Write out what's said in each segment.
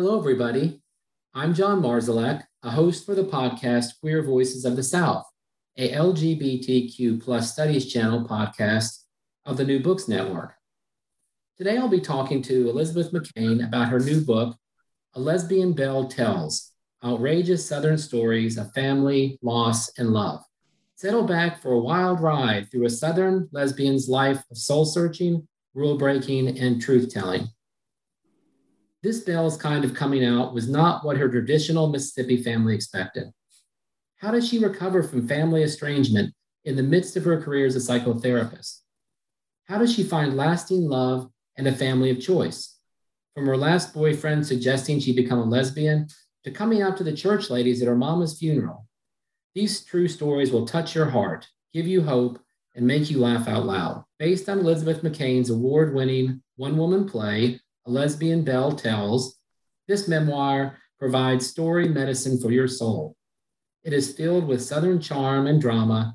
Hello, everybody. I'm John Marszalek, a host for the podcast Queer Voices of the South, a LGBTQ plus studies channel podcast of the New Books Network. Today, I'll be talking to Elizabeth McCain about her new book, A Lesbian Belle Tells Outrageous Southern Stories of Family, Loss, and Love. Settle back for a wild ride through a Southern lesbian's life of soul searching, rule breaking, and truth telling this Belle's kind of coming out was not what her traditional Mississippi family expected. How does she recover from family estrangement in the midst of her career as a psychotherapist? How does she find lasting love and a family of choice? From her last boyfriend suggesting she become a lesbian to coming out to the church ladies at her mama's funeral. These true stories will touch your heart, give you hope, and make you laugh out loud. Based on Elizabeth McCain's award winning one woman play, a Lesbian Belle Tells, this memoir provides story medicine for your soul. It is filled with Southern charm and drama,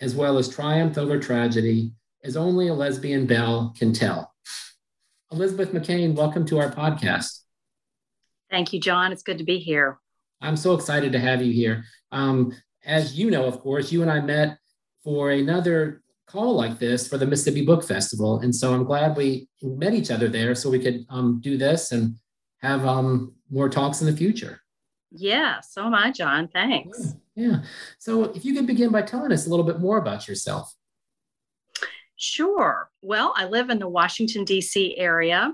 as well as triumph over tragedy, as only a lesbian belle can tell. Elizabeth McCain, welcome to our podcast. Thank you, John. It's good to be here. I'm so excited to have you here. Um, as you know, of course, you and I met for another call like this for the Mississippi Book Festival. And so I'm glad we met each other there so we could um, do this and have um, more talks in the future. Yeah, so am I, John. Thanks. Yeah, yeah. So if you could begin by telling us a little bit more about yourself. Sure. Well, I live in the Washington, D.C. area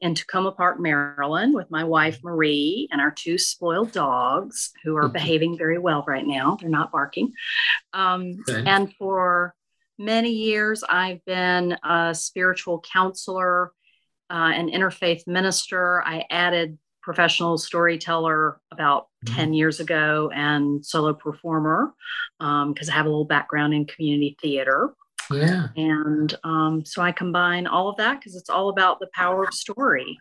in Takoma Park, Maryland, with my wife, Marie, and our two spoiled dogs who are behaving very well right now. They're not barking. Um, and for many years. I've been a spiritual counselor, uh, an interfaith minister. I added professional storyteller about mm-hmm. 10 years ago and solo performer because um, I have a little background in community theater. Yeah. And um, so I combine all of that because it's all about the power of story.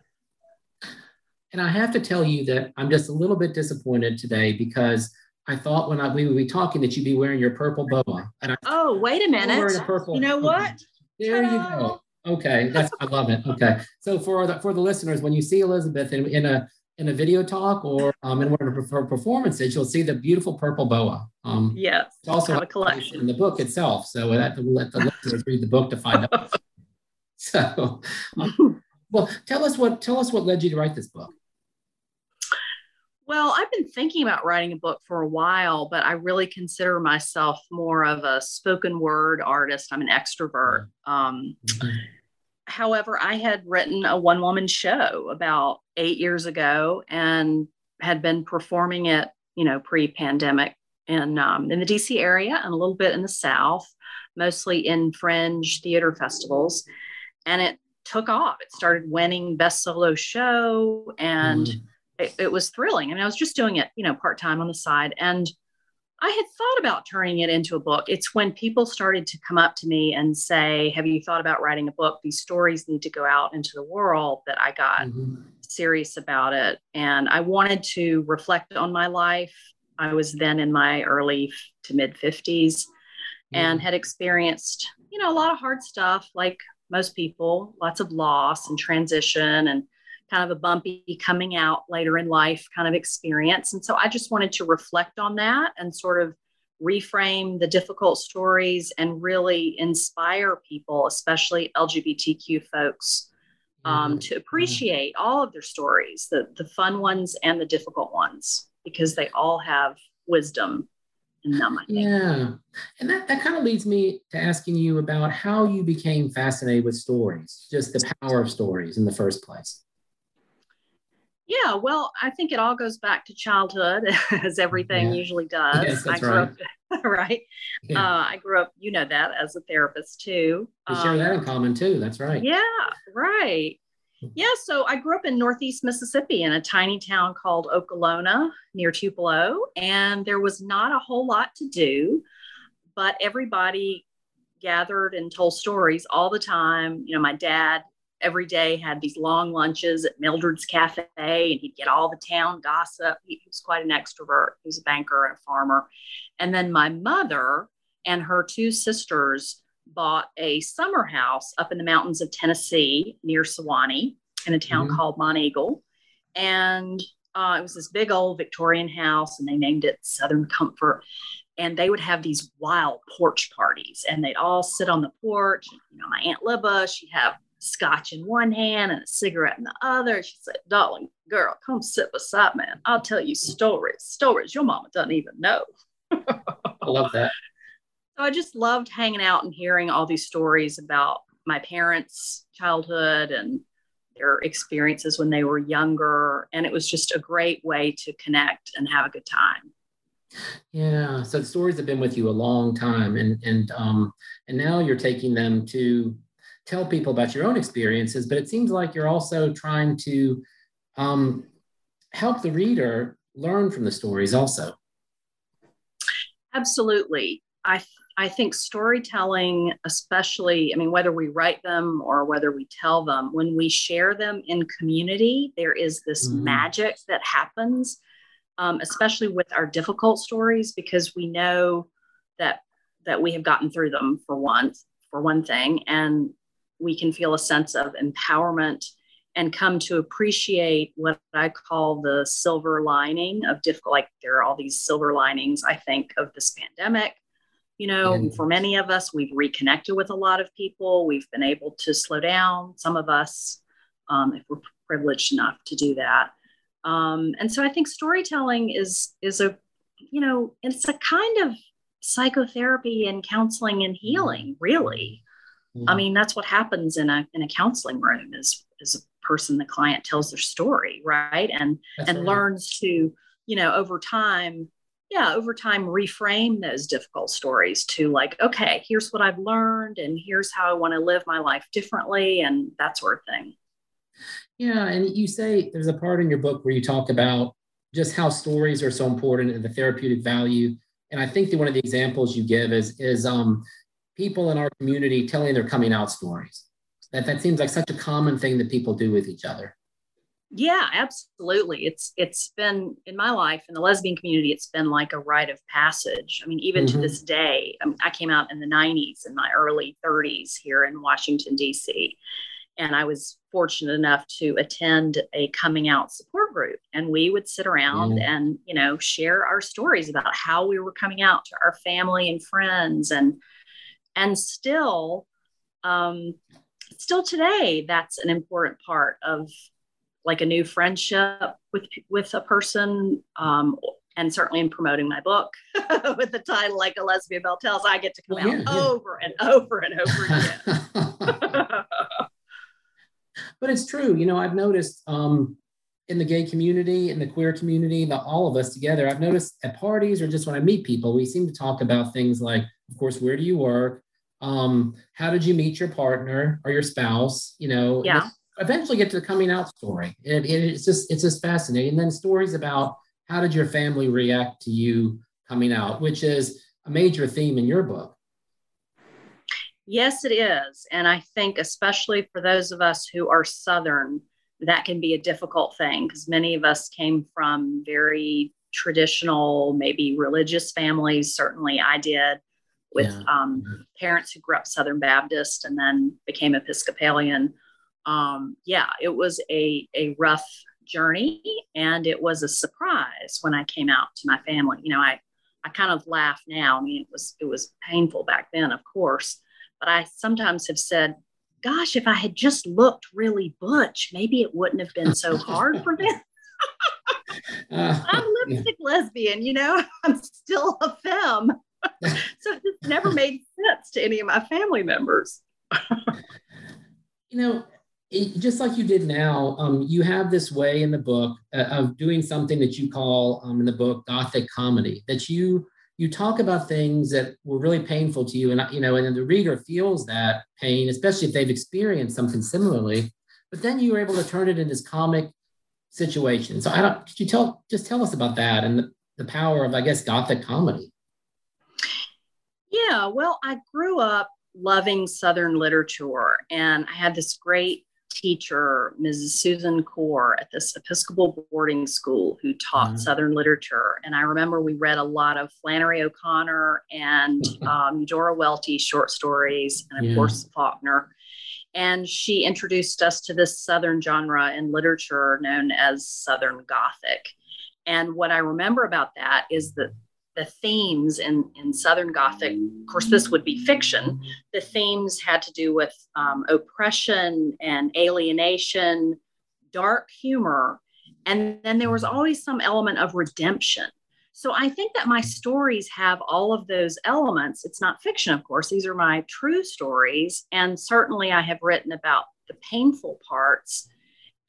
And I have to tell you that I'm just a little bit disappointed today because I thought when I, we would be talking that you'd be wearing your purple boa. And I, oh, wait a minute. A purple, you know what? There Ta-da. you go. Okay, that's I love it. Okay, so for the for the listeners, when you see Elizabeth in, in a in a video talk or um, in one of her performances, you'll see the beautiful purple boa. Um, yes, it's also a collection in the book itself. So we have to let the listeners read the book to find out. so, um, well, tell us what tell us what led you to write this book. Well, I've been thinking about writing a book for a while, but I really consider myself more of a spoken word artist. I'm an extrovert. Um, mm-hmm. However, I had written a one woman show about eight years ago and had been performing it, you know, pre pandemic in, um, in the DC area and a little bit in the South, mostly in fringe theater festivals. And it took off. It started winning best solo show and mm it, it was thrilling. I mean, I was just doing it, you know, part time on the side. And I had thought about turning it into a book. It's when people started to come up to me and say, Have you thought about writing a book? These stories need to go out into the world that I got mm-hmm. serious about it. And I wanted to reflect on my life. I was then in my early to mid 50s mm-hmm. and had experienced, you know, a lot of hard stuff like most people, lots of loss and transition and kind of a bumpy coming out later in life kind of experience. And so I just wanted to reflect on that and sort of reframe the difficult stories and really inspire people, especially LGBTQ folks, um, mm-hmm. to appreciate all of their stories, the, the fun ones and the difficult ones, because they all have wisdom in them. Yeah. And that, that kind of leads me to asking you about how you became fascinated with stories, just the power of stories in the first place. Yeah, well, I think it all goes back to childhood, as everything yeah. usually does. Yes, that's I grew right. up, right? Yeah. Uh, I grew up, you know that, as a therapist too. We um, share that in um, common too. That's right. Yeah, right. Yeah, so I grew up in Northeast Mississippi in a tiny town called Okolona near Tupelo, and there was not a whole lot to do, but everybody gathered and told stories all the time. You know, my dad every day had these long lunches at Mildred's Cafe, and he'd get all the town gossip. He, was quite an extrovert. He was a banker and a farmer. And then my mother and her two sisters bought a summer house up in the mountains of Tennessee near Sewanee in a town mm-hmm. called Monteagle. And uh, it was this big old Victorian house, and they named it Southern Comfort. And they would have these wild porch parties, and they'd all sit on the porch. You know, my Aunt Libba, she'd have scotch in one hand and a cigarette in the other. She said, Darling girl, come sit beside me. And I'll tell you stories, stories your mama doesn't even know. I love that. So I just loved hanging out and hearing all these stories about my parents' childhood and their experiences when they were younger. And it was just a great way to connect and have a good time. Yeah. So the stories have been with you a long time and and um and now you're taking them to tell people about your own experiences, but it seems like you're also trying to um, help the reader learn from the stories also. Absolutely. I, I think storytelling, especially, I mean, whether we write them or whether we tell them, when we share them in community, there is this mm-hmm. magic that happens, um, especially with our difficult stories, because we know that that we have gotten through them for once for one thing and we can feel a sense of empowerment and come to appreciate what I call the silver lining of difficult. Like there are all these silver linings, I think, of this pandemic. You know, mm. for many of us, we've reconnected with a lot of people. We've been able to slow down. Some of us, um, if we're privileged enough to do that. Um, and so I think storytelling is is a, you know, it's a kind of psychotherapy and counseling and healing, really. I mean, that's what happens in a in a counseling room is is a person, the client tells their story, right? And that's and right. learns to, you know, over time, yeah, over time reframe those difficult stories to like, okay, here's what I've learned and here's how I want to live my life differently and that sort of thing. Yeah, and you say there's a part in your book where you talk about just how stories are so important and the therapeutic value. And I think that one of the examples you give is is um, people in our community telling their coming out stories. That that seems like such a common thing that people do with each other. Yeah, absolutely. It's it's been in my life in the lesbian community. It's been like a rite of passage. I mean, even mm-hmm. to this day, I, mean, I came out in the '90s, in my early 30s here in Washington D.C., and I was fortunate enough to attend a coming out support group, and we would sit around mm-hmm. and you know share our stories about how we were coming out to our family and friends and and still um, still today that's an important part of like a new friendship with with a person um, and certainly in promoting my book with the title like a lesbian bell tells i get to come well, out yeah, over yeah. and over and over again but it's true you know i've noticed um, in the gay community in the queer community the, all of us together i've noticed at parties or just when i meet people we seem to talk about things like of course where do you work um, how did you meet your partner or your spouse? You know yeah. eventually get to the coming out story. It, it, it's just it's just fascinating. And then stories about how did your family react to you coming out which is a major theme in your book. Yes it is. And i think especially for those of us who are southern that can be a difficult thing because many of us came from very traditional maybe religious families. Certainly i did with yeah. um, parents who grew up Southern Baptist and then became Episcopalian. Um, yeah, it was a, a rough journey and it was a surprise when I came out to my family. You know, I, I kind of laugh now. I mean, it was, it was painful back then, of course, but I sometimes have said, gosh, if I had just looked really butch, maybe it wouldn't have been so hard for them. uh, I'm lipstick lesbian, you know, I'm still a femme. so it never made sense to any of my family members. you know, it, just like you did now, um, you have this way in the book uh, of doing something that you call um, in the book gothic comedy. That you you talk about things that were really painful to you, and you know, and the reader feels that pain, especially if they've experienced something similarly. But then you were able to turn it into this comic situation. So I don't. Could you tell just tell us about that and the, the power of, I guess, gothic comedy? Yeah, well, I grew up loving Southern literature, and I had this great teacher, Mrs. Susan Core, at this Episcopal boarding school who taught mm-hmm. Southern literature. And I remember we read a lot of Flannery O'Connor and um, Eudora Welty short stories, and of yeah. course, Faulkner. And she introduced us to this Southern genre in literature known as Southern Gothic. And what I remember about that is that the themes in, in Southern Gothic, of course, this would be fiction. The themes had to do with um, oppression and alienation, dark humor, and then there was always some element of redemption. So I think that my stories have all of those elements. It's not fiction, of course, these are my true stories. And certainly I have written about the painful parts.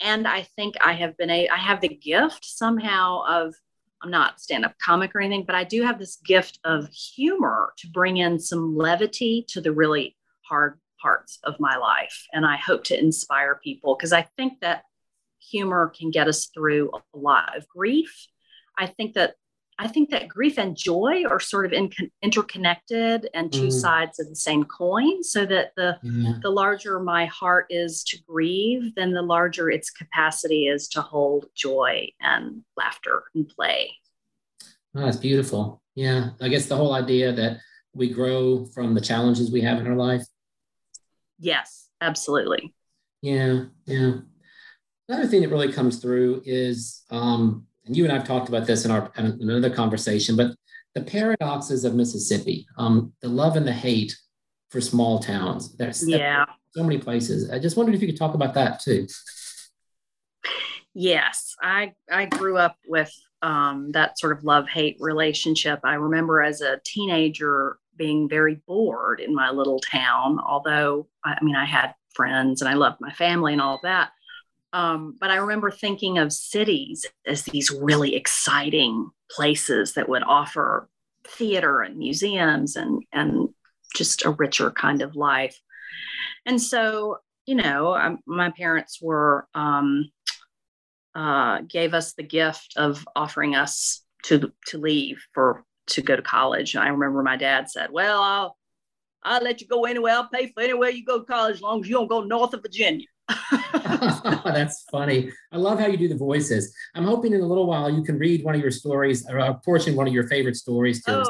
And I think I have been a I have the gift somehow of I'm not stand up comic or anything, but I do have this gift of humor to bring in some levity to the really hard parts of my life. And I hope to inspire people because I think that humor can get us through a lot of grief. I think that I think that grief and joy are sort of in, interconnected and two mm. sides of the same coin. So that the yeah. the larger my heart is to grieve, then the larger its capacity is to hold joy and laughter and play. Oh, that's beautiful. Yeah, I guess the whole idea that we grow from the challenges we have in our life. Yes, absolutely. Yeah, yeah. Another thing that really comes through is um, and you and I've talked about this in our in another conversation, but the paradoxes of Mississippi, um, the love and the hate for small towns. There's yeah. so many places. I just wondered if you could talk about that too. Yes, I I grew up with um, that sort of love hate relationship. I remember as a teenager being very bored in my little town. Although I mean, I had friends and I loved my family and all of that. Um, but I remember thinking of cities as these really exciting places that would offer theater and museums and and just a richer kind of life. And so, you know, um, my parents were um, uh, gave us the gift of offering us to to leave for to go to college. I remember my dad said, "Well, I'll I'll let you go anywhere. I'll pay for anywhere you go to college as long as you don't go north of Virginia." That's funny. I love how you do the voices. I'm hoping in a little while you can read one of your stories or a portion of one of your favorite stories to oh, us.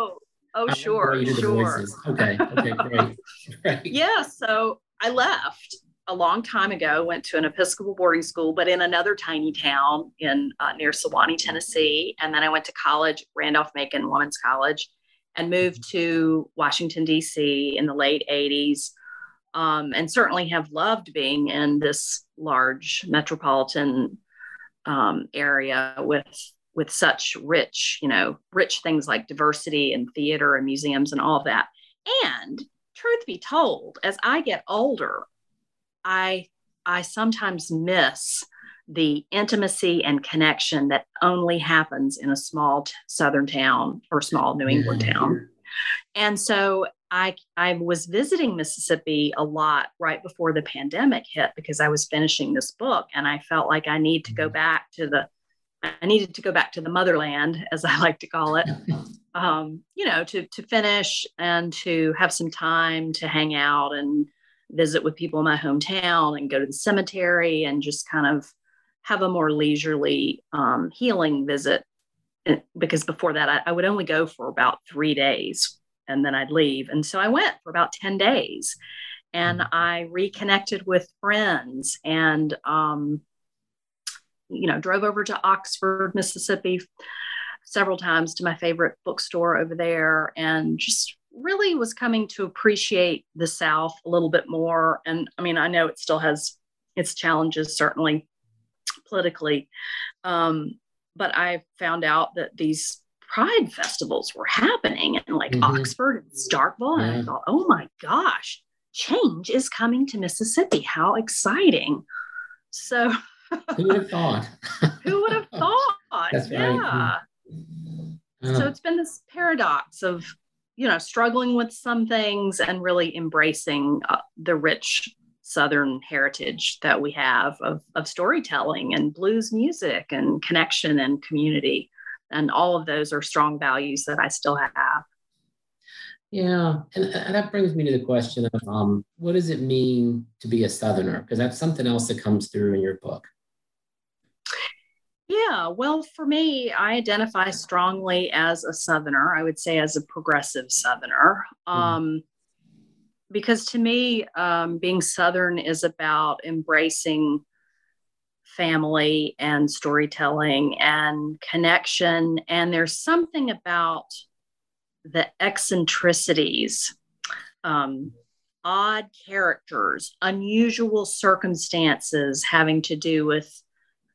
Oh, sure, sure. Okay, okay, great. great. Yeah, so I left a long time ago, went to an Episcopal boarding school, but in another tiny town in uh, near Sewanee, Tennessee. And then I went to college, Randolph Macon Women's College, and moved to Washington, D.C. in the late 80s um, and certainly have loved being in this large metropolitan um, area with with such rich, you know, rich things like diversity and theater and museums and all that. And truth be told, as I get older, I I sometimes miss the intimacy and connection that only happens in a small t- southern town or small New England town. And so I I was visiting Mississippi a lot right before the pandemic hit because I was finishing this book and I felt like I need to go mm-hmm. back to the I needed to go back to the motherland as I like to call it. Um, you know, to to finish and to have some time to hang out and visit with people in my hometown and go to the cemetery and just kind of have a more leisurely um, healing visit because before that I, I, would only go for about three days and then I'd leave. And so I went for about 10 days and mm-hmm. I reconnected with friends and, um, you know, drove over to Oxford, Mississippi several times to my favorite bookstore over there and just really was coming to appreciate the South a little bit more. And I mean, I know it still has its challenges, certainly politically. Um, but I found out that these pride festivals were happening in like mm-hmm. Oxford and Starkville. And I thought, oh my gosh, change is coming to Mississippi. How exciting. So who would have thought? who would have thought? That's yeah. So it's been this paradox of, you know, struggling with some things and really embracing uh, the rich Southern heritage that we have of, of storytelling and blues music and connection and community. And all of those are strong values that I still have. Yeah, and, and that brings me to the question of um, what does it mean to be a Southerner? Because that's something else that comes through in your book. Yeah, well, for me, I identify strongly as a Southerner. I would say as a progressive Southerner. Mm-hmm. Um, because to me, um, being Southern is about embracing family and storytelling and connection. And there's something about the eccentricities, um, odd characters, unusual circumstances having to do with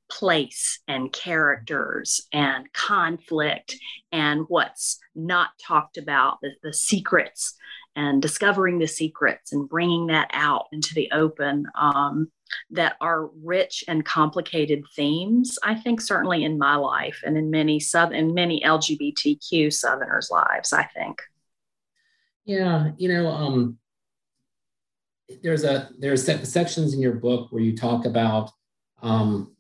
place and characters and conflict and what's not talked about, the, the secrets and discovering the secrets and bringing that out into the open um, that are rich and complicated themes i think certainly in my life and in many southern in many lgbtq southerners lives i think yeah you know um, there's a there's sections in your book where you talk about um,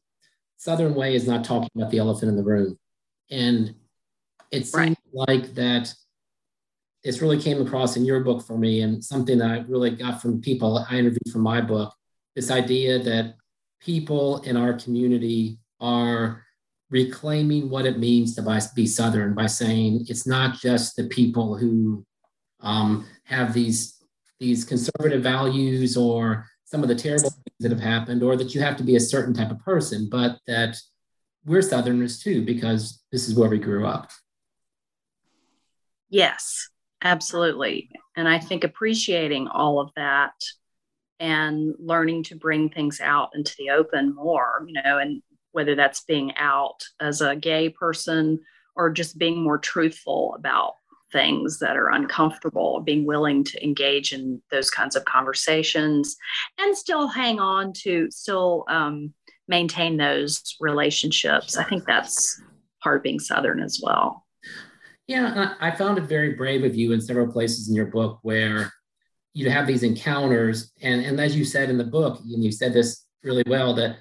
southern way is not talking about the elephant in the room and it seems right. like that this really came across in your book for me and something that I really got from people I interviewed for my book this idea that people in our community are reclaiming what it means to be Southern by saying it's not just the people who um, have these, these conservative values or some of the terrible things that have happened, or that you have to be a certain type of person, but that we're Southerners too, because this is where we grew up. Yes, Absolutely. And I think appreciating all of that and learning to bring things out into the open more, you know, and whether that's being out as a gay person or just being more truthful about things that are uncomfortable, being willing to engage in those kinds of conversations and still hang on to, still um, maintain those relationships. I think that's part of being Southern as well. Yeah, I found it very brave of you in several places in your book where you have these encounters, and and as you said in the book, and you said this really well that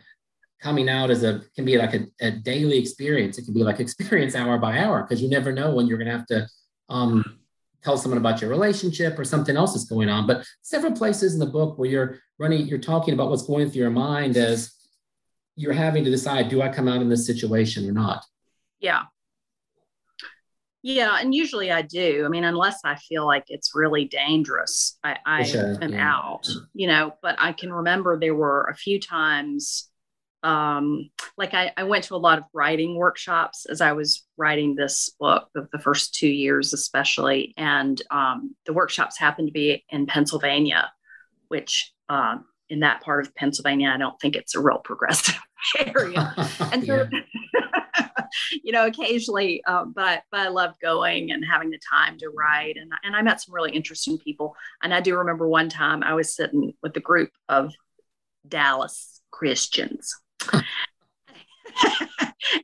coming out as a can be like a, a daily experience. It can be like experience hour by hour because you never know when you're going to have to um, tell someone about your relationship or something else is going on. But several places in the book where you're running, you're talking about what's going through your mind as you're having to decide, do I come out in this situation or not? Yeah. Yeah, and usually I do. I mean, unless I feel like it's really dangerous, I, I sure. am yeah. out, you know. But I can remember there were a few times, um, like I, I went to a lot of writing workshops as I was writing this book, of the first two years especially. And um, the workshops happened to be in Pennsylvania, which um, in that part of Pennsylvania, I don't think it's a real progressive area. And so, you know, occasionally, um, but but I loved going and having the time to write, and and I met some really interesting people. And I do remember one time I was sitting with a group of Dallas Christians.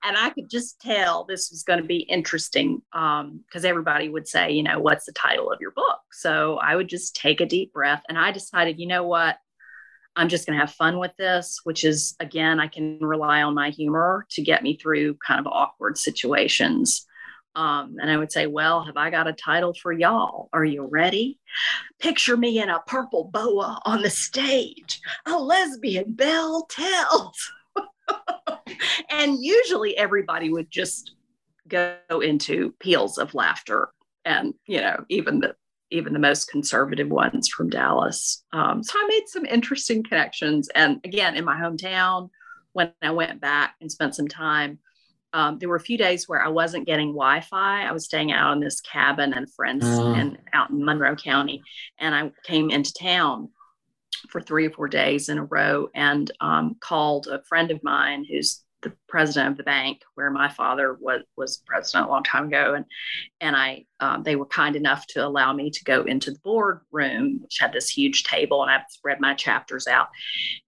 and I could just tell this was going to be interesting because um, everybody would say, you know, what's the title of your book? So I would just take a deep breath and I decided, you know what? I'm just going to have fun with this, which is, again, I can rely on my humor to get me through kind of awkward situations. Um, and I would say, Well, have I got a title for y'all? Are you ready? Picture me in a purple boa on the stage, a lesbian belle tells. and usually everybody would just go into peals of laughter. And, you know, even the even the most conservative ones from Dallas. Um, so I made some interesting connections. And again, in my hometown, when I went back and spent some time, um, there were a few days where I wasn't getting Wi-Fi. I was staying out in this cabin and friends Oh. and out in Monroe County, and I came into town for three or four days in a row and um, called a friend of mine who's the president of the bank where my father was was president a long time ago and and i um, they were kind enough to allow me to go into the board room which had this huge table and i spread my chapters out.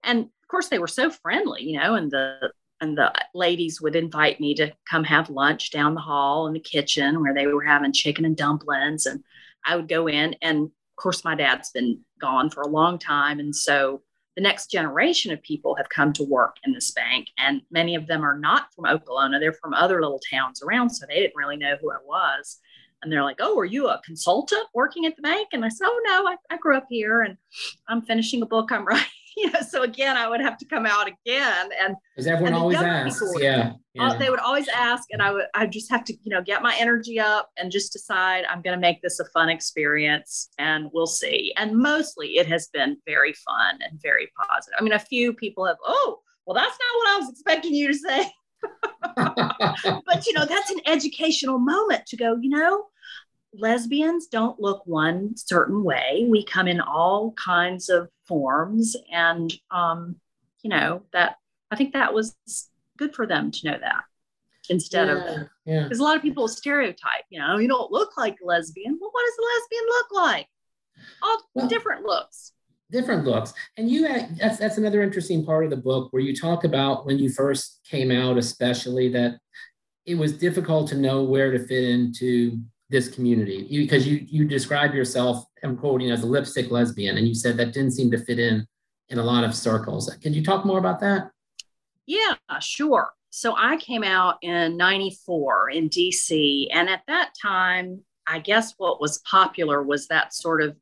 And of course they were so friendly you know and the and the ladies would invite me to come have lunch down the hall in the kitchen where they were having chicken and dumplings and i would go in and of course my dad's been gone for a long time and so the next generation of people have come to work in this bank and many of them are not from Okolona. They're from other little towns around so they didn't really know who i was. And they're like oh are you a consultant working at the bank? And i said oh no i, I grew up here and i'm finishing a book i'm writing you know so again i would have to come out again and Because everyone And always asks. people would- Yeah. uh, yeah. they would always ask and i would i just have to you know get my energy up and just decide i'm going to make this a fun experience and we'll see and mostly it has been very fun and very positive i mean a few people have oh well that's not what i was expecting you to say but you know that's an educational moment to go you know lesbians don't look one certain way we come in all kinds of forms and um you know that i think that was good for them to know that instead of yeah. yeah. because a lot of people stereotype you know you don't look like a lesbian well what does a lesbian look like all Well- different looks different looks and you had, that's that's another interesting part of the book where you talk about when you first came out especially that it was difficult to know where to fit into this community you, because you you describe yourself i'm quoting as a lipstick lesbian and you said that didn't seem to fit in in a lot of circles can you talk more about that Yeah, sure. So I came out in 94 in DC. And at that time, I guess what was popular was that sort of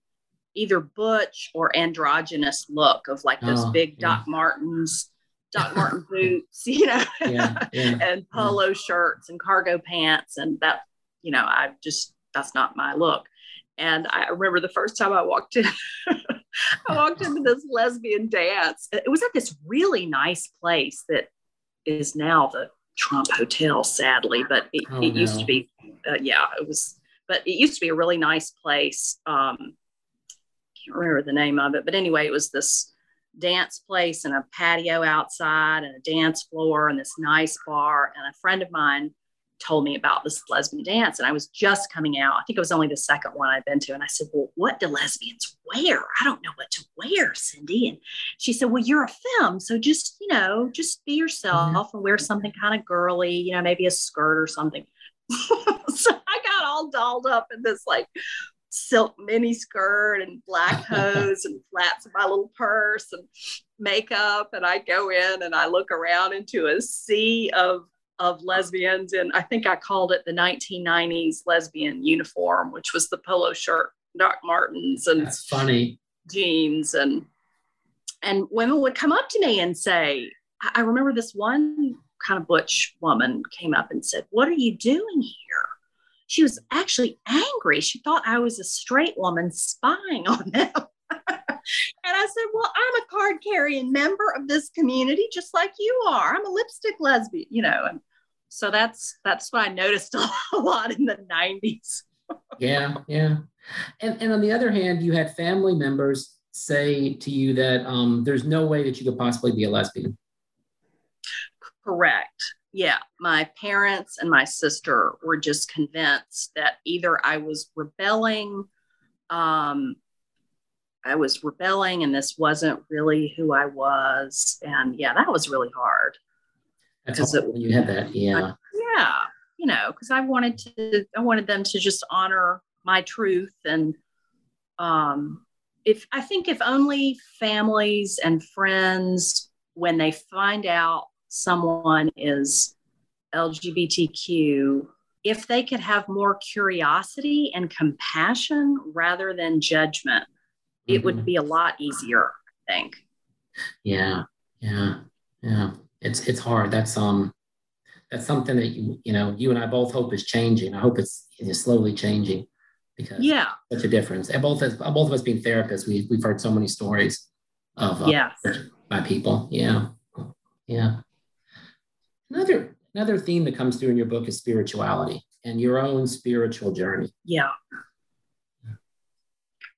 either butch or androgynous look of like those Oh, big yeah. Doc Martens, Doc Martin boots, you know, yeah yeah and polo shirts and cargo pants. And that, you know, I just, that's not my look. And I remember the first time I walked in, I walked into this lesbian dance. It was at this really nice place that is now the Trump Hotel, sadly, but it, Oh, it used to be, uh, yeah, it was, but it used to be a really nice place. Um, can't remember the name of it, but anyway, it was this dance place and a patio outside and a dance floor and this nice bar. And a friend of mine told me about this lesbian dance and I was just coming out. I think it was only the second one I'd been to. And I said, Well, what do lesbians wear? I don't know what to wear, Cindy. And she said, Well, you're a femme. So just, you know, just be mm-hmm. yourself and wear something kind of girly, you know, maybe a skirt or something. so I got all dolled up in this like silk mini skirt and black hose and flats in my little purse and makeup. And I go in and I look around into a sea of of lesbians and I think I called it the 1990s lesbian uniform, which was the polo shirt, Doc Martens and that's funny jeans and and women would come up to me and say, I remember this one kind of butch woman came up and said, What are you doing here? She was actually angry. She thought I was a straight woman spying on them. and I said, Well, I'm a card carrying member of this community, just like you are. I'm a lipstick lesbian, you know. And so that's that's what I noticed a lot in the 90s. yeah yeah and and on the other hand you had family members say to you that um, there's no way that you could possibly be a lesbian Correct. Yeah. My parents and my sister were just convinced that either I was rebelling, um, I was rebelling, and this wasn't really who I was. And yeah, that was really hard. That's Because when you had that yeah Yeah. You know, because I wanted to, I wanted them to just honor my truth. And um, if I think if only families and friends, when they find out someone is LGBTQ, if they could have more curiosity and compassion rather than judgment, it would Mhm. be a lot easier, I think. Yeah, yeah, yeah. It's it's hard. That's um, that's something that you you know you and I both hope is changing. I hope it's, it's slowly changing because Yeah. such a difference. And both as both of us being therapists, we we've heard so many stories of uh, Yes. by people. Yeah, yeah. Another another theme that comes through in your book is spirituality and your own spiritual journey. Yeah.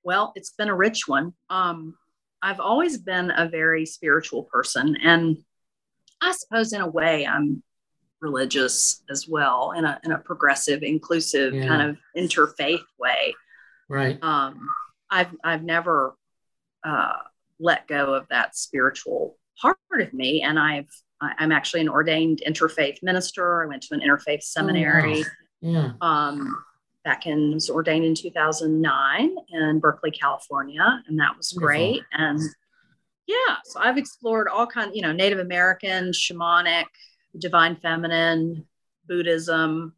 Well, it's been a rich one. Um, I've always been a very spiritual person, and I suppose in a way I'm religious as well, in a in a progressive, inclusive yeah. kind of interfaith way. Right. Um, I've I've never uh, let go of that spiritual part of me, and I've I'm actually an ordained interfaith minister. I went to an interfaith seminary. Oh, wow. Yeah. Um, back in was ordained in 2009 in Berkeley, California, and that was great. And yeah, so I've explored all kind, you know, Native American, shamanic, divine feminine, Buddhism.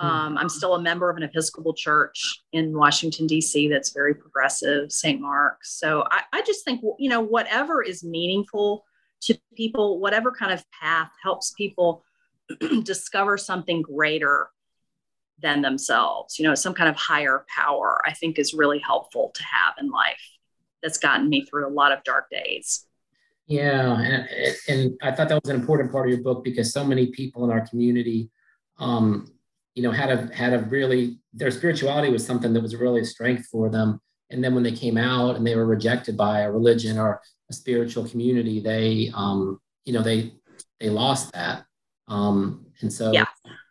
Hmm. Um, I'm still a member of an Episcopal church in Washington, D.C., that's very progressive, St. Mark's. So I, I just think, you know, whatever is meaningful to people, whatever kind of path helps people discover something greater than themselves, you know, some kind of higher power, I think is really helpful to have in life. That's gotten me through a lot of dark days. Yeah, and, and I thought that was an important part of your book because so many people in our community, um, you know, had a had a really their spirituality was something that was really a strength for them. And then when they came out and they were rejected by a religion or a spiritual community, they, um, you know, they they lost that. Um, and so yeah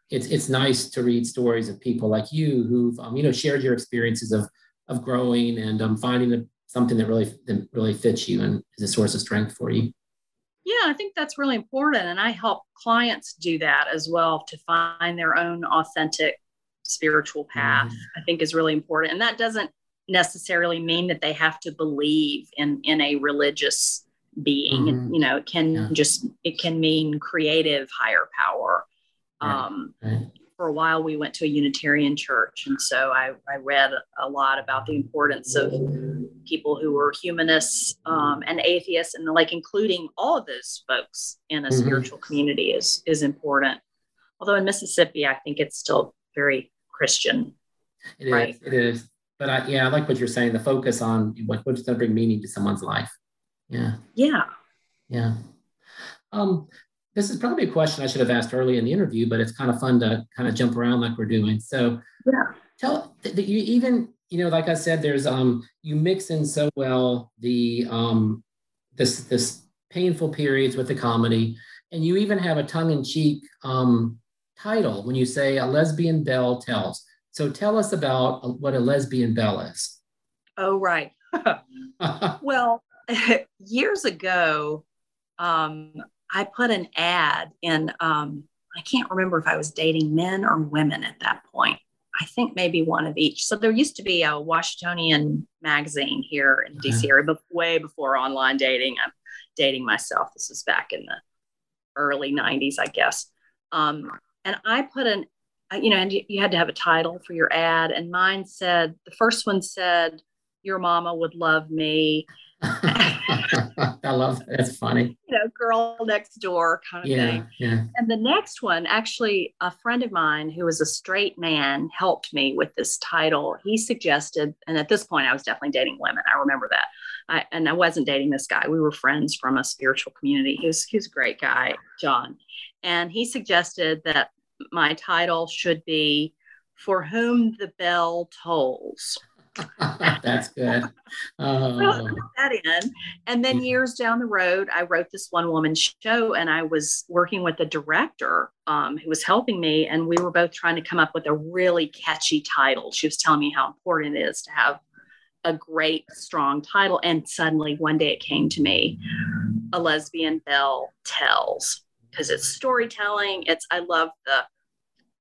it's it's nice to read stories of people like you who've um, you know shared your experiences of of growing and um, finding a, something that really that really fits you and is a source of strength for you. Yeah, I think that's really important, and I help clients do that as well to find their own authentic spiritual path. Mm-hmm. I think is really important, and that doesn't necessarily mean that they have to believe in in a religious being. Mm-hmm. You know, it can yeah. just it can mean creative higher power um, right. For a while, we went to a Unitarian church. And so I, I read a lot about the importance of people who were humanists um, and atheists, and like including all of those folks in a mm-hmm. spiritual community is, is important. Although in Mississippi, I think it's still very Christian. It right? is. It is. But I, yeah, I like what you're saying. The focus on what, what's going to bring meaning to someone's life. Yeah. Yeah. Yeah. Um, this is probably a question I should have asked early in the interview, but it's kind of fun to kind of jump around like we're doing. So yeah, tell that you even you know like I said, there's um you mix in so well the um this this painful periods with the comedy, and you even have a tongue in cheek um title when you say a lesbian belle tells. So tell us about what a lesbian belle is. Oh right. well, years ago, um, I put an ad in, um, I can't remember if I was dating men or women at that point. I think maybe one of each. So there used to be a Washingtonian magazine here in DC area, but way before online dating. I'm dating myself. This is back in the early 90s, I guess. Um, and I put an, you know, and you, you had to have a title for your ad. And mine said, the first one said, Your mama would love me. I love that. That's funny. You know, girl next door kind of yeah, thing. Yeah. And the next one, actually, a friend of mine who was a straight man helped me with this title. He suggested, and at this point, I was definitely dating women. I remember that. I, and I wasn't dating this guy. We were friends from a spiritual community. He was, he was a great guy, John. And he suggested that my title should be For Whom the Bell Tolls. That's good. Oh. that in. And then years down the road, I wrote this one woman show and I was working with a director um, who was helping me. And we were both trying to come up with a really catchy title. She was telling me how important it is to have a great, strong title. And suddenly one day it came to me A Lesbian Belle Tells because it's storytelling. It's, I love the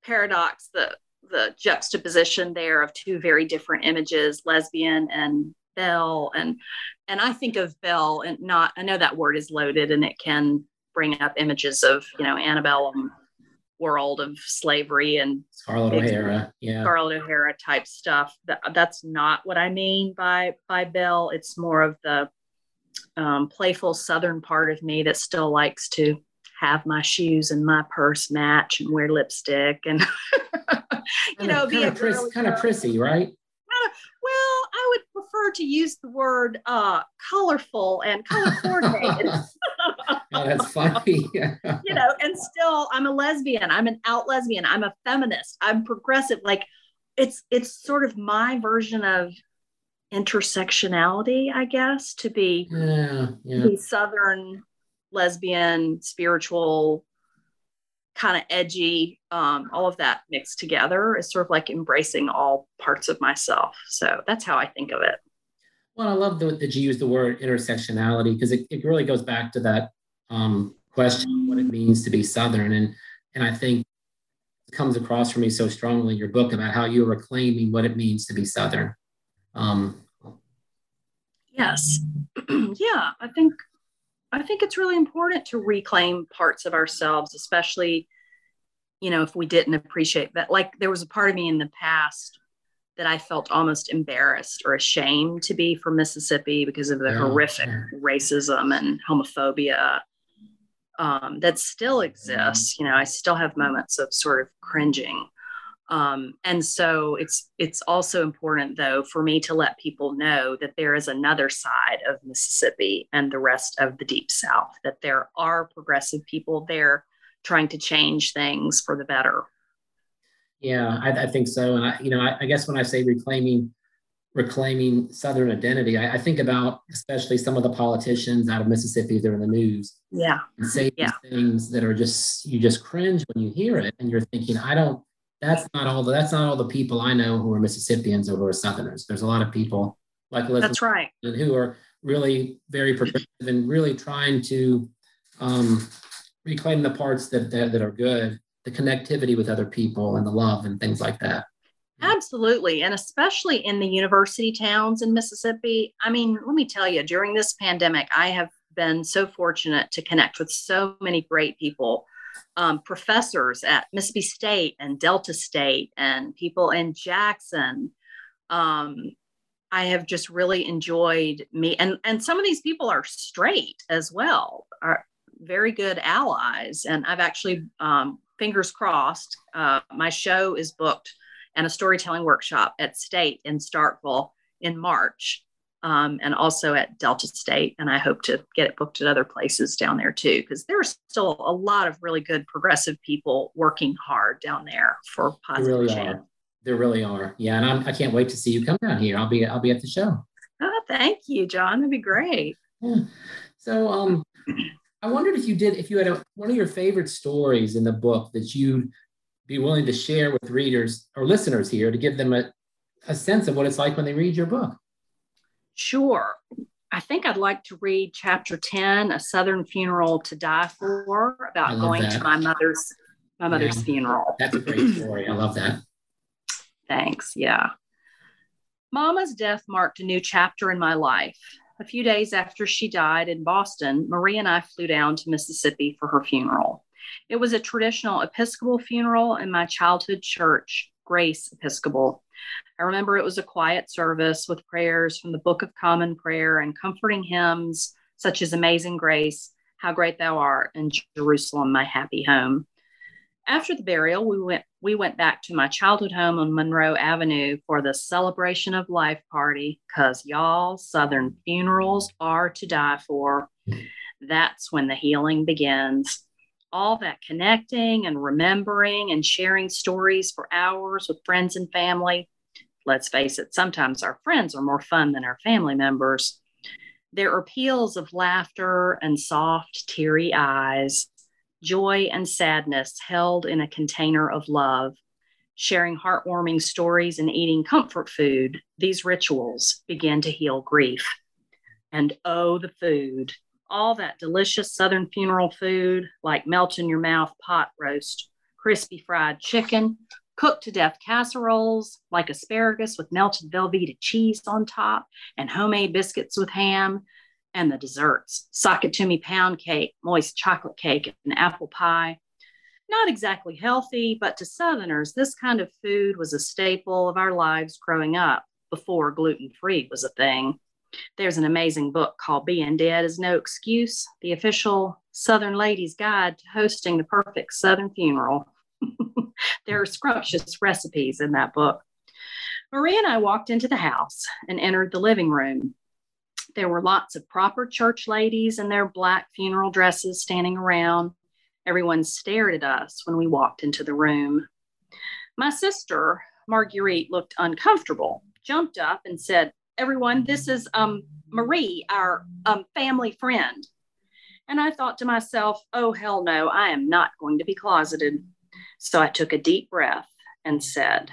paradox, the the juxtaposition there of two very different images, lesbian and Belle. And and I think of Belle and not I know that word is loaded and it can bring up images of, you know, antebellum world of slavery and Scarlett O'Hara. Yeah. Scarlett O'Hara type stuff. That, that's not what I mean by by Belle. It's more of the um, playful southern part of me that still likes to have my shoes and my purse match and wear lipstick and you know, be a pris- kind of prissy, right? well, I would prefer to use the word uh, colorful and color coordinated. oh, that's funny. you know, and still I'm a lesbian. I'm an out lesbian. I'm a feminist. I'm progressive. Like it's it's sort of my version of intersectionality, I guess, to be yeah, yeah. be southern lesbian, spiritual, kind of edgy, um, all of that mixed together is sort of like embracing all parts of myself. So that's how I think of it. Well, I love the, that you use the word intersectionality because it, it really goes back to that um, question what it means to be Southern. And, and I think it comes across for me so strongly in your book about how you're reclaiming what it means to be Southern. Um, yes. yeah, I think I think it's really important to reclaim parts of ourselves, especially, you know, if we didn't appreciate that. Like there was a part of me in the past that I felt almost embarrassed or ashamed to be from Mississippi because of the yeah, horrific racism and homophobia um, that still exists. You know, I still have moments of sort of cringing. Um, and so it's it's also important though for me to let people know that there is another side of Mississippi and the rest of the deep south that there are progressive people there trying to change things for the better. Yeah i, I think so. And i you know I, I, guess when i say reclaiming reclaiming southern identity I, I, think about especially some of the politicians out of mississippi that are in the news. Yeah. And say yeah. things that are just you just cringe when you hear it and you're thinking i don't that's not all the, that's not all the people I know who are Mississippians or who are Southerners. There's a lot of people like Elizabeth that's right who are really very progressive and really trying to um, reclaim the parts that, that that are good, the connectivity with other people and the love and things like that. Absolutely. And especially in the university towns in Mississippi. I mean, let me tell you, during this pandemic, I have been so fortunate to connect with so many great people um, professors at Mississippi State and Delta State and people in Jackson. Um, I have just really enjoyed me, and and some of these people are straight as well, are very good allies. And I've actually, um, fingers crossed, uh, my show is booked and a storytelling workshop at State in Starkville in March um, and also at Delta State. And I hope to get it booked at other places down there too, because there's still a lot of really good progressive people working hard down there for positive there really change. Are. There really are. Yeah, and I'm, I can not wait to see you come down here. I'll be I'll be at the show. Oh, thank you, John. That'd be great. Yeah. So, um, I wondered if you did if you had a, one of your favorite stories in the book that you'd be willing to share with readers or listeners here to give them a, a sense of what it's like when they read your book. Sure. I think I'd like to read chapter 10, A Southern Funeral to Die For, about going that. to my mother's my mother's yeah, funeral. That's a great story. I love that. Thanks. Yeah. Mama's death marked a new chapter in my life. A few days after she died in Boston, Marie and I flew down to Mississippi for her funeral. It was a traditional Episcopal funeral in my childhood church, Grace Episcopal. I remember it was a quiet service with prayers from the Book of Common Prayer and comforting hymns such as Amazing Grace, How Great Thou Art, and Jerusalem, My Happy Home. After the burial, we went we went back to my childhood home on Monroe Avenue for the celebration of life party cuz y'all southern funerals are to die for. That's when the healing begins all that connecting and remembering and sharing stories for hours with friends and family. Let's face it, sometimes our friends are more fun than our family members. There are peals of laughter and soft, teary eyes, joy and sadness held in a container of love. Sharing heartwarming stories and eating comfort food, these rituals begin to heal grief. And oh, the food all that delicious Southern funeral food, like melt in your mouth pot roast, crispy fried chicken, cooked to death casseroles, like asparagus with melted Velveeta cheese on top, and homemade biscuits with ham, and the desserts me pound cake, moist chocolate cake, and apple pie. Not exactly healthy, but to Southerners, this kind of food was a staple of our lives growing up before gluten free was a thing. There's an amazing book called Being Dead is No Excuse, the official Southern Ladies Guide to Hosting the Perfect Southern Funeral. there are scrumptious recipes in that book. Marie and I walked into the house and entered the living room. There were lots of proper church ladies in their black funeral dresses standing around. Everyone stared at us when we walked into the room. My sister, Marguerite, looked uncomfortable, jumped up, and said, Everyone, this is um, Marie, our um, family friend. And I thought to myself, oh, hell no, I am not going to be closeted. So I took a deep breath and said,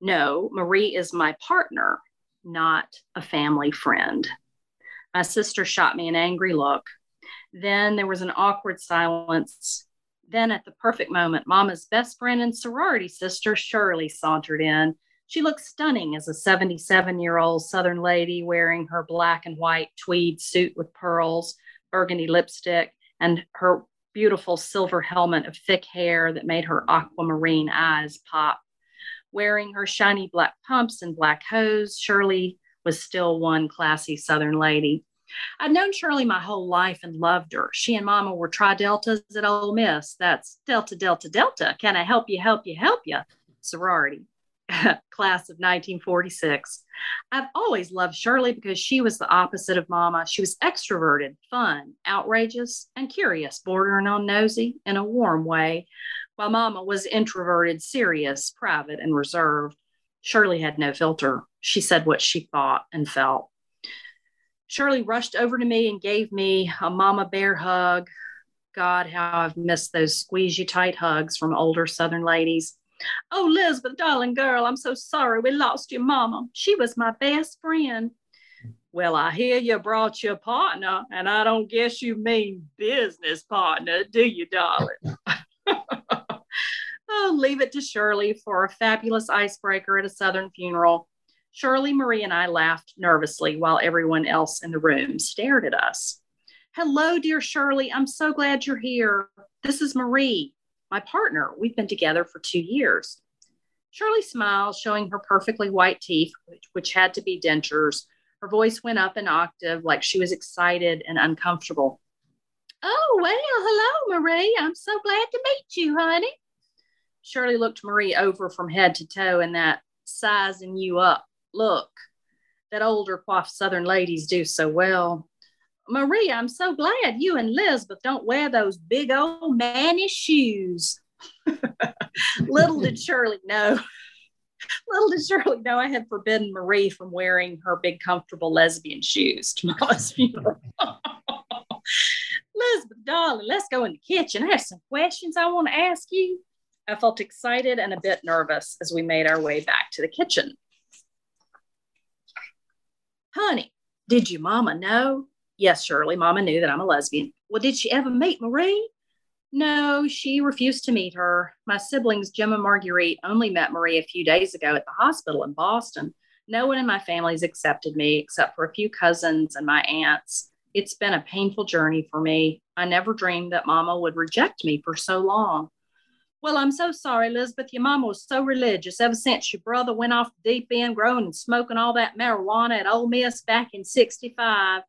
no, Marie is my partner, not a family friend. My sister shot me an angry look. Then there was an awkward silence. Then, at the perfect moment, Mama's best friend and sorority sister, Shirley, sauntered in. She looked stunning as a 77 year old Southern lady wearing her black and white tweed suit with pearls, burgundy lipstick, and her beautiful silver helmet of thick hair that made her aquamarine eyes pop. Wearing her shiny black pumps and black hose, Shirley was still one classy Southern lady. I'd known Shirley my whole life and loved her. She and Mama were Tri Deltas at Ole Miss. That's Delta, Delta, Delta. Can I help you, help you, help you? Sorority. class of 1946. I've always loved Shirley because she was the opposite of Mama. She was extroverted, fun, outrageous, and curious, bordering on nosy in a warm way, while Mama was introverted, serious, private, and reserved. Shirley had no filter. She said what she thought and felt. Shirley rushed over to me and gave me a mama bear hug. God, how I've missed those squeeze you tight hugs from older Southern ladies. Oh, Elizabeth, darling girl, I'm so sorry we lost your mama. She was my best friend. Well, I hear you brought your partner, and I don't guess you mean business partner, do you, darling? oh, leave it to Shirley for a fabulous icebreaker at a Southern funeral. Shirley, Marie, and I laughed nervously while everyone else in the room stared at us. Hello, dear Shirley. I'm so glad you're here. This is Marie my partner. We've been together for two years. Shirley smiled, showing her perfectly white teeth, which, which had to be dentures. Her voice went up an octave, like she was excited and uncomfortable. Oh, well, hello, Marie. I'm so glad to meet you, honey. Shirley looked Marie over from head to toe in that sizing you up look that older coiffed Southern ladies do so well. Marie, I'm so glad you and Elizabeth don't wear those big old mannish shoes. Little did Shirley know. Little did Shirley know I had forbidden Marie from wearing her big, comfortable lesbian shoes to Mama's funeral. Elizabeth, darling, let's go in the kitchen. I have some questions I want to ask you. I felt excited and a bit nervous as we made our way back to the kitchen. Honey, did your mama know Yes, Shirley, Mama knew that I'm a lesbian. Well, did she ever meet Marie? No, she refused to meet her. My siblings, Jim and Marguerite, only met Marie a few days ago at the hospital in Boston. No one in my family's accepted me except for a few cousins and my aunts. It's been a painful journey for me. I never dreamed that Mama would reject me for so long. Well, I'm so sorry, Elizabeth. Your mama was so religious ever since your brother went off the deep end growing and smoking all that marijuana at Ole Miss back in 65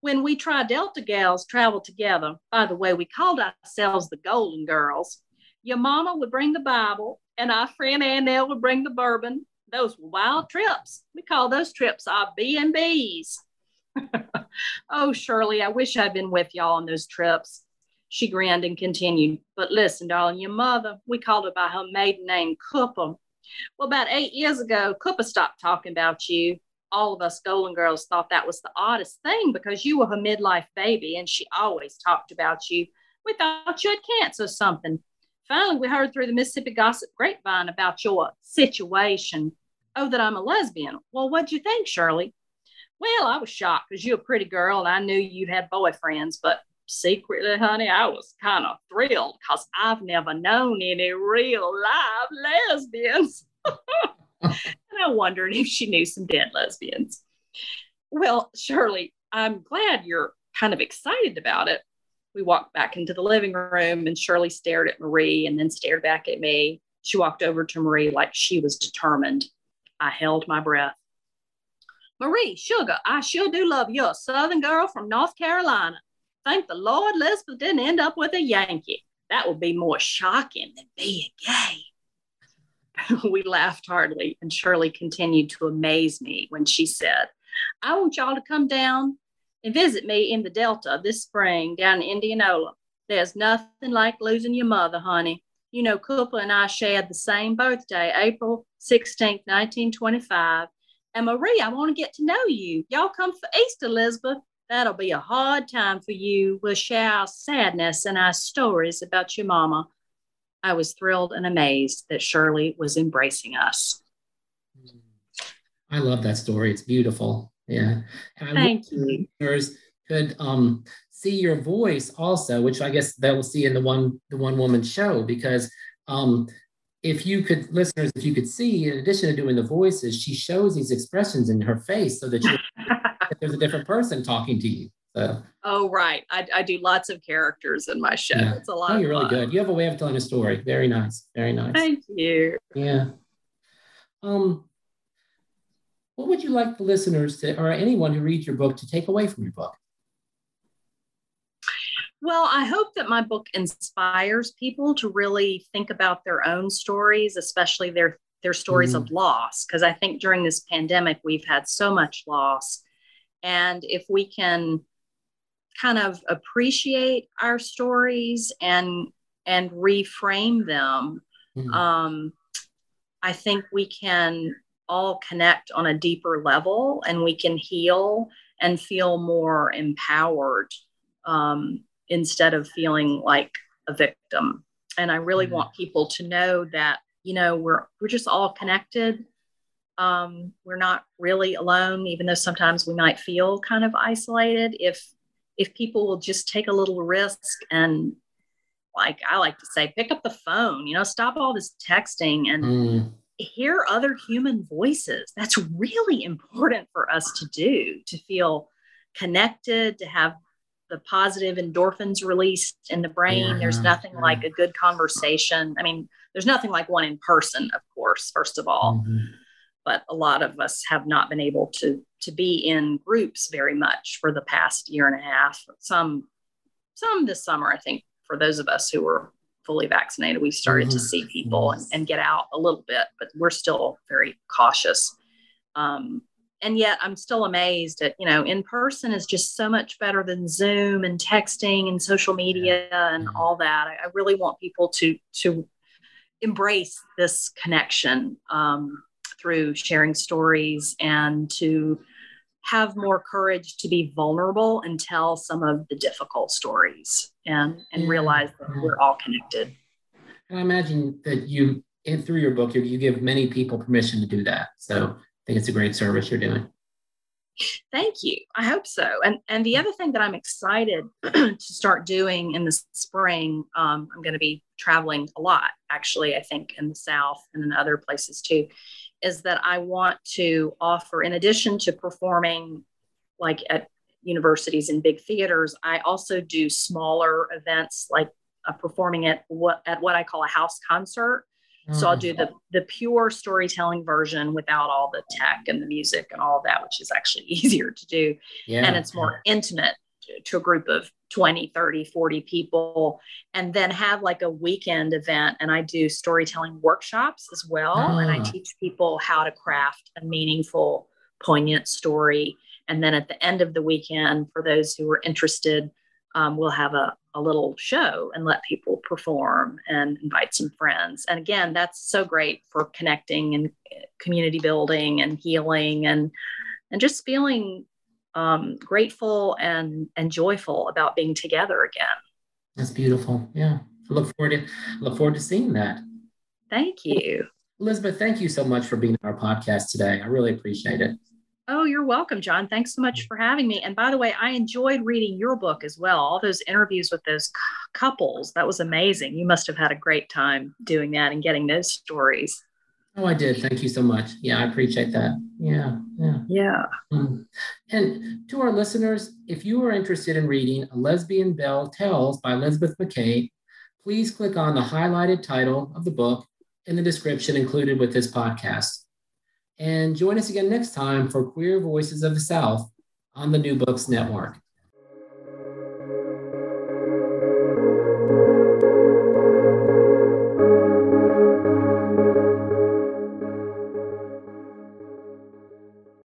when we Tri Delta gals traveled together, by the way, we called ourselves the Golden Girls. Your mama would bring the Bible, and our friend Annelle would bring the bourbon. Those were wild trips. We call those trips our B and B's. oh, Shirley, I wish I'd been with y'all on those trips. She grinned and continued. But listen, darling, your mother, we called her by her maiden name, Cooper. Well, about eight years ago, Cooper stopped talking about you all of us Golden Girls thought that was the oddest thing because you were a midlife baby and she always talked about you. We thought you had cancer or something. Finally, we heard through the Mississippi Gossip Grapevine about your situation. Oh, that I'm a lesbian. Well, what'd you think, Shirley? Well, I was shocked because you're a pretty girl and I knew you'd had boyfriends, but secretly, honey, I was kind of thrilled because I've never known any real live lesbians. I wondered if she knew some dead lesbians. Well, Shirley, I'm glad you're kind of excited about it. We walked back into the living room and Shirley stared at Marie and then stared back at me. She walked over to Marie like she was determined. I held my breath. Marie, sugar, I sure do love you, a Southern girl from North Carolina. Thank the Lord Elizabeth didn't end up with a Yankee. That would be more shocking than being gay. we laughed heartily, and Shirley continued to amaze me when she said, I want y'all to come down and visit me in the Delta this spring down in Indianola. There's nothing like losing your mother, honey. You know, Cooper and I shared the same birthday, April 16th, 1925. And Marie, I want to get to know you. Y'all come for Easter, Elizabeth. That'll be a hard time for you. We'll share our sadness and our stories about your mama. I was thrilled and amazed that Shirley was embracing us. I love that story. It's beautiful. Yeah. And Thank you. Listeners could um, see your voice also, which I guess they will see in the one the one woman show because um, if you could listeners if you could see in addition to doing the voices she shows these expressions in her face so that you, there's a different person talking to you so oh right. I, I do lots of characters in my show. Yeah. it's a lot oh, you're really good. You have a way of telling a story. Very nice. Very nice. Thank you. Yeah. Um what would you like the listeners to, or anyone who reads your book to take away from your book? Well, I hope that my book inspires people to really think about their own stories, especially their their stories mm. of loss, because I think during this pandemic we've had so much loss, and if we can kind of appreciate our stories and and reframe them, mm. um, I think we can all connect on a deeper level and we can heal and feel more empowered um, instead of feeling like a victim. And I really mm-hmm. want people to know that, you know, we're, we're just all connected. Um, we're not really alone, even though sometimes we might feel kind of isolated. If, if people will just take a little risk and like I like to say, pick up the phone, you know, stop all this texting and mm hear other human voices. That's really important for us to do to feel connected, to have the positive endorphins released in the brain. Yeah, there's nothing yeah. like a good conversation. I mean, there's nothing like one in person, of course, first of all. Mm-hmm. But a lot of us have not been able to to be in groups very much for the past year and a half. Some some this summer, I think, for those of us who were fully vaccinated, we started mm-hmm. to see people and, and, get out a little bit, but we're still very cautious. Um, and yet I'm still amazed at, you know, in person is just so much better than Zoom and texting and social media and mm-hmm. all that. I, I, really want people to, to embrace this connection um, through sharing stories and to have more courage to be vulnerable and tell some of the difficult stories and and realize that we're all connected. And i imagine that you through your book you, you give many people permission to do that. So i think it's a great service you're doing. Thank you. I hope so. And and the other thing that i'm excited to start doing in the spring um, i'm going to be traveling a lot actually i think in the south and in other places too is that I want to offer, in addition to performing like at universities and big theaters, I also do smaller events like uh, performing at what at what I call a house concert. So I'll do the the pure storytelling version without all the tech and the music and all that, which is actually easier to do. Yeah. And it's more intimate to a group of 20 30 40 people and then have like a weekend event and i do storytelling workshops as well ah. and i ah. teach people how to craft a meaningful poignant story and then at the end of the weekend for those who are interested um, we'll have a, a little show and let people perform and invite some friends and again that's so great for connecting and community building and healing and and just feeling um, grateful and and joyful about being together again. That's beautiful. Yeah, I look forward to look forward to seeing that. Thank you, Elizabeth. Thank you so much for being on our podcast today. I really appreciate it. Oh, you're welcome, John. Thanks so much for having me. And by the way, I enjoyed reading your book as well. All those interviews with those couples, that was amazing. You must have had a great time doing that and getting those stories. Oh, I did. Thank you so much. Yeah, I appreciate that. Yeah, yeah. Yeah. Mm. And to our listeners, if you are interested in reading A Lesbian Belle Tells by Elizabeth McCabe, please click on the highlighted title of the book in the description included with this podcast. And join us again next time for Queer Voices of the South on the New Books Network.